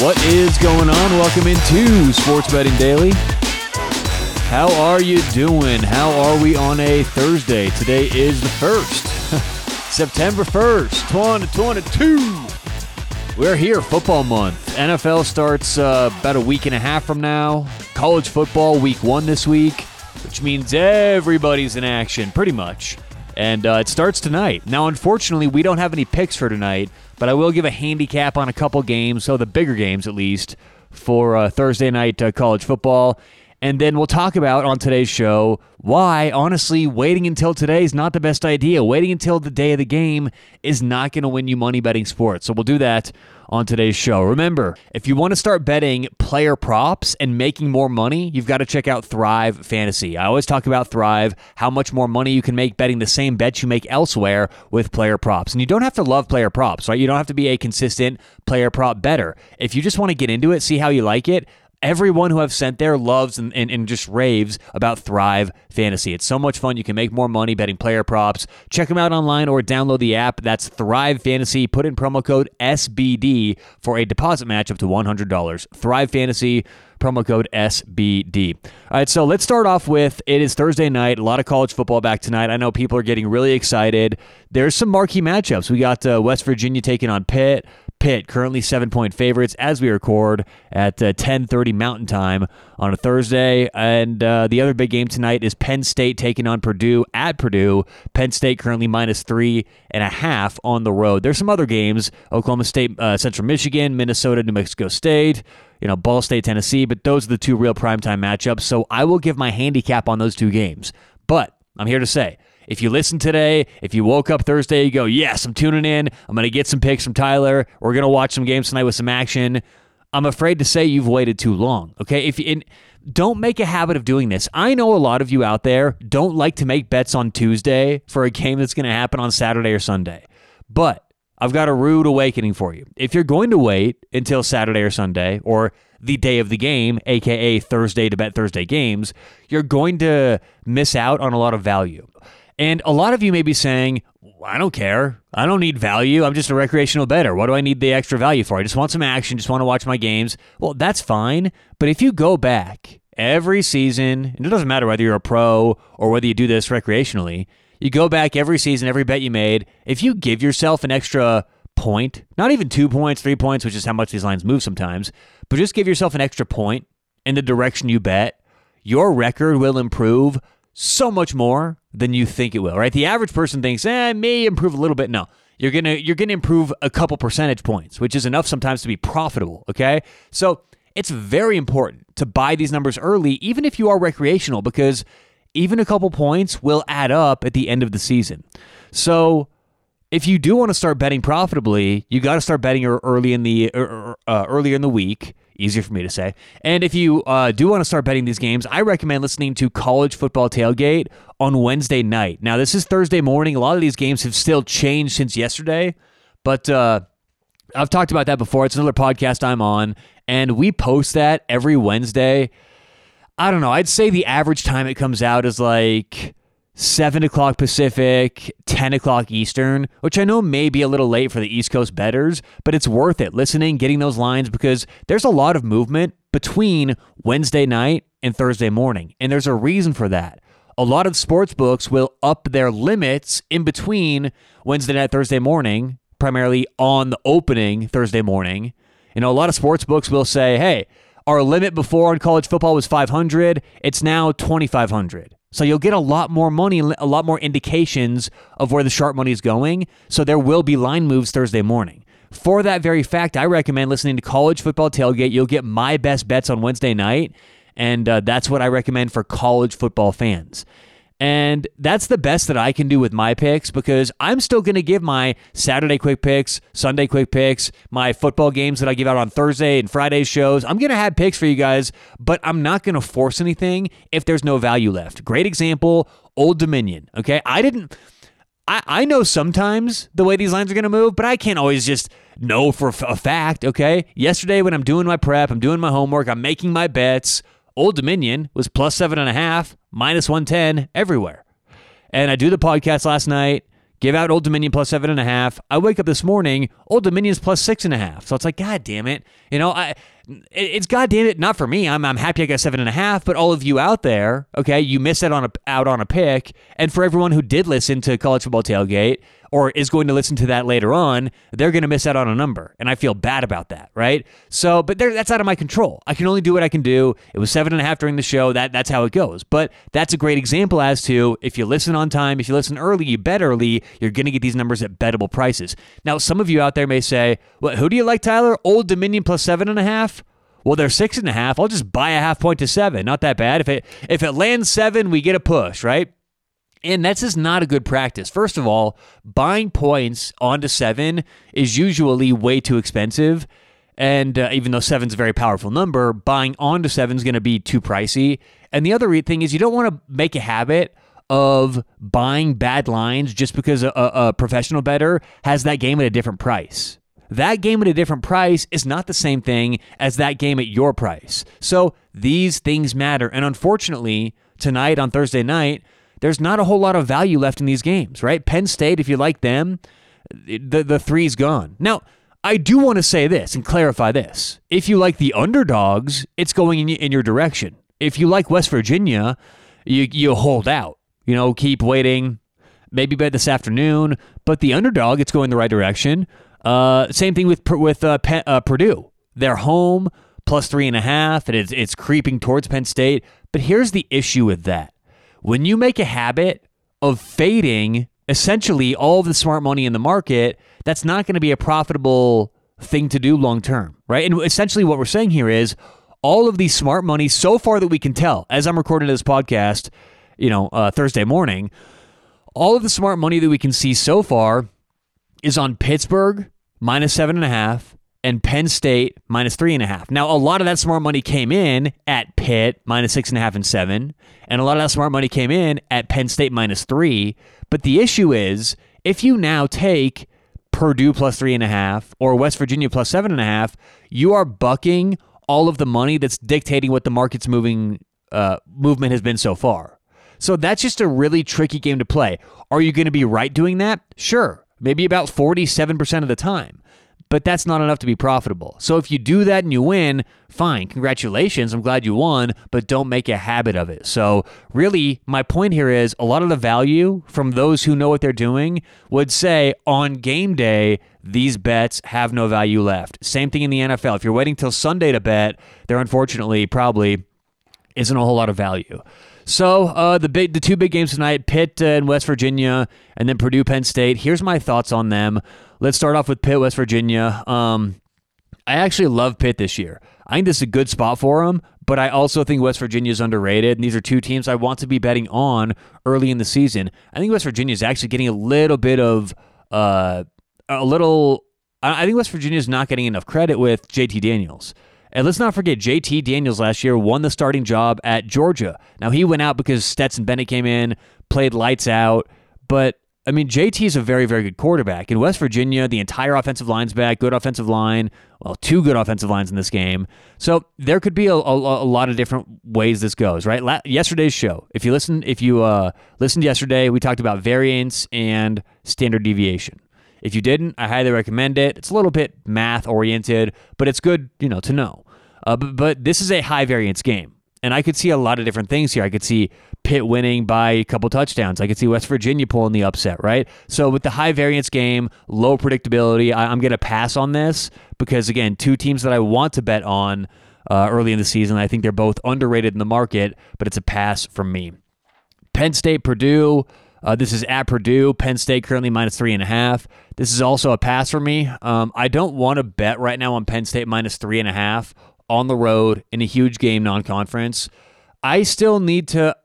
What is going on? Welcome into Sports Betting Daily. How are you doing? How are we on a Thursday? Today is the 1st, September 1st, 2022. We're here, football month. NFL starts uh, about a week and a half from now. College football, week one this week, which means everybody's in action, pretty much. And uh, it starts tonight. Now, unfortunately, we don't have any picks for tonight but I will give a handicap on a couple games, so the bigger games at least, for uh, Thursday night uh, college football. And then we'll talk about on today's show why, honestly, waiting until today is not the best idea. Waiting until the day of the game is not going to win you money betting sports. So we'll do that on today's show. Remember, if you want to start betting player props and making more money, you've got to check out Thrive Fantasy. I always talk about Thrive, how much more money you can make betting the same bets you make elsewhere with player props. And you don't have to love player props, right? You don't have to be a consistent player prop better. If you just want to get into it, see how you like it, everyone who I've sent there loves and, and, and, just raves about Thrive Fantasy. It's so much fun. You can make more money betting player props. Check them out online or download the app. That's Thrive Fantasy. Put in promo code SBD for a deposit match up to $100. Thrive Fantasy. Promo code SBD. All right, so let's start off with it is Thursday night. A lot of college football back tonight. I know people are getting really excited. There's some marquee matchups. We got uh, West Virginia taking on Pitt. Pitt, currently seven point favorites as we record at uh, 10:30 Mountain Time on a Thursday. And uh, the other big game tonight is Penn State taking on Purdue at Purdue. Penn State currently minus three and a half on the road. There's some other games: Oklahoma State, uh, Central Michigan, Minnesota, New Mexico State. You know, Ball State, Tennessee. But those are the two real primetime matchups. So I will give my handicap on those two games. But I'm here to say if you listen today, if you woke up Thursday, you go, yes, I'm tuning in. I'm going to get some picks from Tyler. We're going to watch some games tonight with some action. I'm afraid to say you've waited too long. Okay. If you, don't make a habit of doing this. I know a lot of you out there don't like to make bets on Tuesday for a game that's going to happen on Saturday or Sunday. But I've got a rude awakening for you. If you're going to wait until Saturday or Sunday or the day of the game, aka Thursday to bet Thursday games, you're going to miss out on a lot of value. And a lot of you may be saying, I don't care. I don't need value. I'm just a recreational bettor. What do I need the extra value for? I just want some action, just want to watch my games. Well, that's fine. But if you go back every season, and it doesn't matter whether you're a pro or whether you do this recreationally, you go back every season, every bet you made, if you give yourself an extra point, not even two points, three points, which is how much these lines move sometimes, but just give yourself an extra point in the direction you bet, your record will improve so much more than you think it will, right? The average person thinks, eh, I may improve a little bit. No, you're gonna you're gonna improve a couple percentage points, which is enough sometimes to be profitable. Okay, so it's very important to buy these numbers early, even if you are recreational, because even a couple points will add up at the end of the season. So if you do want to start betting profitably, you got to start betting early in the er, er, uh, earlier in the week easier for me to say. And if you uh, do want to start betting these games, I recommend listening to College Football Tailgate on Wednesday night. Now, this is Thursday morning. A lot of these games have still changed since yesterday, but uh, I've talked about that before. It's another podcast I'm on, and we post that every Wednesday. I don't know. I'd say the average time it comes out is like 7 o'clock Pacific, 10 o'clock Eastern, which I know may be a little late for the East Coast bettors, but it's worth it listening, getting those lines because there's a lot of movement between Wednesday night and Thursday morning. And there's a reason for that. A lot of sports books will up their limits in between Wednesday night, Thursday morning, primarily on the opening Thursday morning. You know, a lot of sports books will say, hey, our limit before in college football was 500, it's now 2500 so you'll get a lot more money, a lot more indications of where the sharp money is going. So there will be line moves Thursday morning. For that very fact, I recommend listening to College Football Tailgate. You'll get my best bets on Wednesday night, and uh, that's what I recommend for college football fans. And that's the best that I can do with my picks because I'm still going to give my Saturday quick picks, Sunday quick picks, my football games that I give out on Thursday and Friday shows. I'm going to have picks for you guys, but I'm not going to force anything if there's no value left. Great example Old Dominion. Okay. I didn't. I, I know sometimes the way these lines are going to move, but I can't always just know for a fact. Okay. Yesterday, when I'm doing my prep, I'm doing my homework, I'm making my bets. Old Dominion was plus seven and a half, minus 110 everywhere. And I do the podcast last night, give out Old Dominion plus seven and a half. I wake up this morning, Old Dominion's plus six and a half. So it's like, God damn it. You know, I it's God damn it, not for me. I'm I'm happy I got seven and a half, but all of you out there, okay, you missed out on a out on a pick. And for everyone who did listen to college football tailgate, or is going to listen to that later on, they're going to miss out on a number. And I feel bad about that, right? So, but that's out of my control. I can only do what I can do. It was seven and a half during the show. That That's how it goes. But that's a great example as to if you listen on time, if you listen early, you bet early, you're going to get these numbers at bettable prices. Now, some of you out there may say, well, who do you like, Tyler? Old Dominion plus seven and a half? Well, they're six and a half. I'll just buy a half point to seven. Not that bad. If it if it lands seven, we get a push, right? And that's just not a good practice. First of all, buying points onto seven is usually way too expensive. And uh, even though seven's a very powerful number, buying onto seven is going to be too pricey. And the other thing is, you don't want to make a habit of buying bad lines just because a, a professional bettor has that game at a different price. That game at a different price is not the same thing as that game at your price. So these things matter. And unfortunately, tonight on Thursday night, there's not a whole lot of value left in these games, right? Penn State, if you like them, the the three's gone. Now, I do want to say this and clarify this. If you like the underdogs, it's going in, your direction. If you like West Virginia, you you hold out. You know, keep waiting. Maybe bet this afternoon, but the underdog, it's going the right direction. Uh, same thing with with uh, Penn, uh, Purdue. They're home plus three and a half, and it's it's creeping towards Penn State. But here's the issue with that when you make a habit of fading essentially all the smart money in the market, that's not going to be a profitable thing to do long term, right? And essentially what we're saying here is all of these smart money so far that we can tell, as I'm recording this podcast, you know, uh, Thursday morning, all of the smart money that we can see so far is on Pittsburgh minus seven and a half, and Penn State minus three and a half. Now, a lot of that smart money came in at Pitt minus six and a half and seven, and a lot of that smart money came in at Penn State minus three. But the issue is if you now take Purdue plus three and a half or West Virginia plus seven and a half, you are bucking all of the money that's dictating what the market's moving uh, movement has been so far. So that's just a really tricky game to play. Are you going to be right doing that? Sure, maybe about 47% of the time but that's not enough to be profitable. So if you do that and you win, fine, congratulations, I'm glad you won, but don't make a habit of it. So really, my point here is a lot of the value from those who know what they're doing would say on game day, these bets have no value left. Same thing in the NFL. If you're waiting till Sunday to bet, there unfortunately probably isn't a whole lot of value. So uh, the big, the two big games tonight: Pitt and West Virginia, and then Purdue, Penn State. Here's my thoughts on them. Let's start off with Pitt, West Virginia. Um, I actually love Pitt this year. I think this is a good spot for them, but I also think West Virginia is underrated. And these are two teams I want to be betting on early in the season. I think West Virginia is actually getting a little bit of uh, a little. I think West Virginia is not getting enough credit with JT Daniels. And let's not forget, JT Daniels last year won the starting job at Georgia. Now, he went out because Stetson Bennett came in, played lights out. But, I mean, JT is a very, very good quarterback. In West Virginia, the entire offensive line's back, good offensive line. Well, two good offensive lines in this game. So there could be a, a, a lot of different ways this goes, right? La- yesterday's show, if you listen, if you uh, listened yesterday, we talked about variance and standard deviation. If you didn't, I highly recommend it. It's a little bit math oriented, but it's good, you know, to know. Uh, but, but this is a high variance game. And I could see a lot of different things here. I could see Pitt winning by a couple touchdowns. I could see West Virginia pulling the upset, right? So with the high variance game, low predictability, I, am going to pass on this because, again, two teams that I want to bet on uh, early in the season. I think they're both underrated in the market, but it's a pass from me. Penn State, Purdue. Uh, this is at Purdue. Penn State currently minus three and a half. This is also a pass for me. Um, I don't want to bet right now on Penn State minus three and a half on the road in a huge game non conference. I still need to.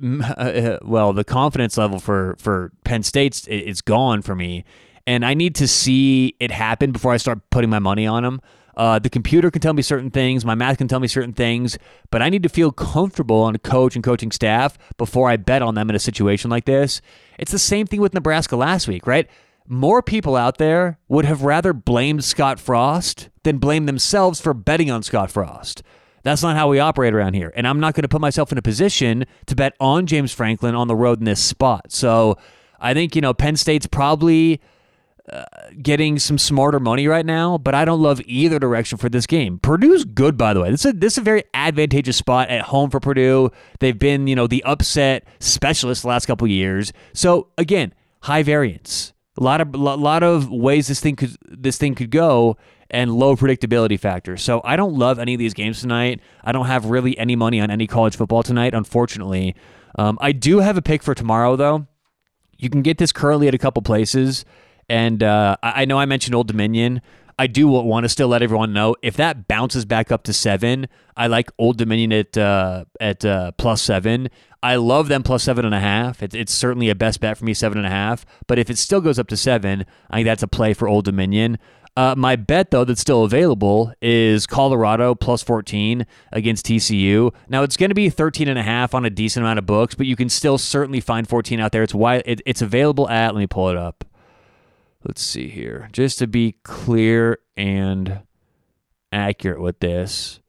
Well, the confidence level for for Penn State's it's gone for me, and I need to see it happen before I start putting my money on them. Uh, the computer can tell me certain things, my math can tell me certain things, but I need to feel comfortable on a coach and coaching staff before I bet on them in a situation like this. It's the same thing with Nebraska last week, right? More people out there would have rather blamed Scott Frost than blame themselves for betting on Scott Frost. That's not how we operate around here. And I'm not going to put myself in a position to bet on James Franklin on the road in this spot. So I think, you know, Penn State's probably getting some smarter money right now, but I don't love either direction for this game. Purdue's good, by the way. This is a, this is a very advantageous spot at home for Purdue. They've been, you know, the upset specialist the last couple years. So again, high variance. A lot of a lot of ways this thing could this thing could go and low predictability factor. So I don't love any of these games tonight. I don't have really any money on any college football tonight, unfortunately. Um, I do have a pick for tomorrow though. You can get this currently at a couple places. And uh, I know I mentioned Old Dominion. I do want to still let everyone know if that bounces back up to seven. I like Old Dominion at uh, at uh, plus seven. I love them plus seven and a half. It's, it's certainly a best bet for me, seven and a half. But if it still goes up to seven, I think that's a play for Old Dominion. Uh, my bet, though, that's still available is Colorado plus 14 against TCU. Now, it's going to be 13 and a half on a decent amount of books, but you can still certainly find 14 out there. It's why it, it's available at, let me pull it up let's see here, just to be clear and accurate with this.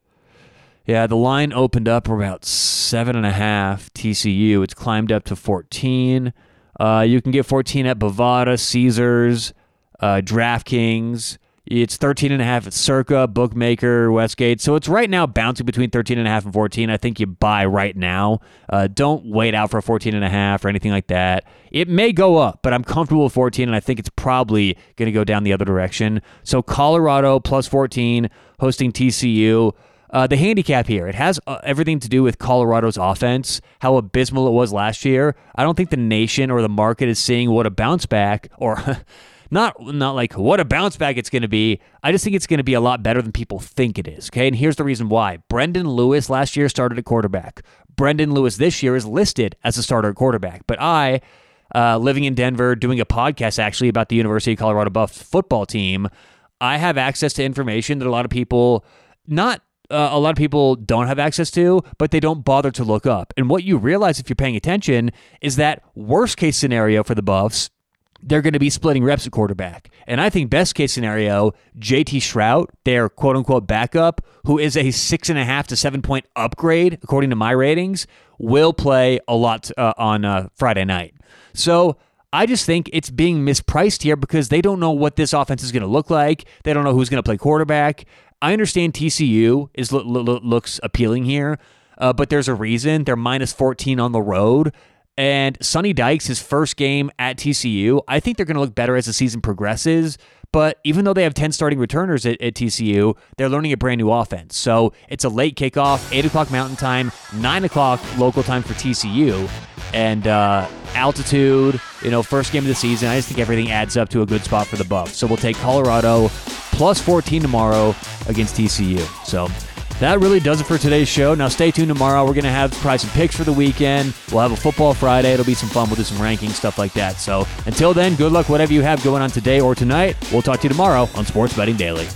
Yeah, the line opened up about seven and a half TCU. It's climbed up to 14. Uh, you can get 14 at Bovada, Caesars, uh, DraftKings. It's 13 and a half at Circa, Bookmaker, Westgate. So it's right now bouncing between 13 and a half and 14. I think you buy right now. Uh, don't wait out for a 14 and a half or anything like that. It may go up, but I'm comfortable with 14 and I think it's probably going to go down the other direction. So Colorado plus 14 hosting TCU. Uh, the handicap here, it has uh, everything to do with Colorado's offense, how abysmal it was last year. I don't think the nation or the market is seeing what a bounce back or not not like what a bounce back it's going to be. I just think it's going to be a lot better than people think it is. Okay, and here's the reason why. Brendon Lewis last year started at quarterback. Brendon Lewis this year is listed as a starter quarterback. But I, uh, living in Denver, doing a podcast actually about the University of Colorado Buffs football team, I have access to information that a lot of people not uh, a lot of people don't have access to, but they don't bother to look up. And what you realize if you're paying attention is that worst case scenario for the Buffs they're going to be splitting reps at quarterback. And I think best case scenario, JT Shrout, their quote unquote backup, who is a six and a half to seven point upgrade according to my ratings, will play a lot uh, on uh, Friday night. So I just think it's being mispriced here because they don't know what this offense is going to look like. They don't know who's going to play quarterback. I understand TCU is looks appealing here, uh, but there's a reason they're minus 14 on the road. And Sonny Dykes, his first game at TCU, I think they're going to look better as the season progresses. But even though they have 10 starting returners at, at, TCU, they're learning a brand new offense. So it's a late kickoff, 8 o'clock mountain time, 9 o'clock local time for TCU. And uh, altitude, you know, first game of the season, I just think everything adds up to a good spot for the Buffs. So we'll take Colorado plus 14 tomorrow against TCU. So that really does it for today's show. Now, stay tuned tomorrow. We're going to have probably some picks for the weekend. We'll have a football Friday. It'll be some fun. We'll do some ranking, stuff like that. So, until then, good luck, whatever you have going on today or tonight. We'll talk to you tomorrow on Sports Betting Daily.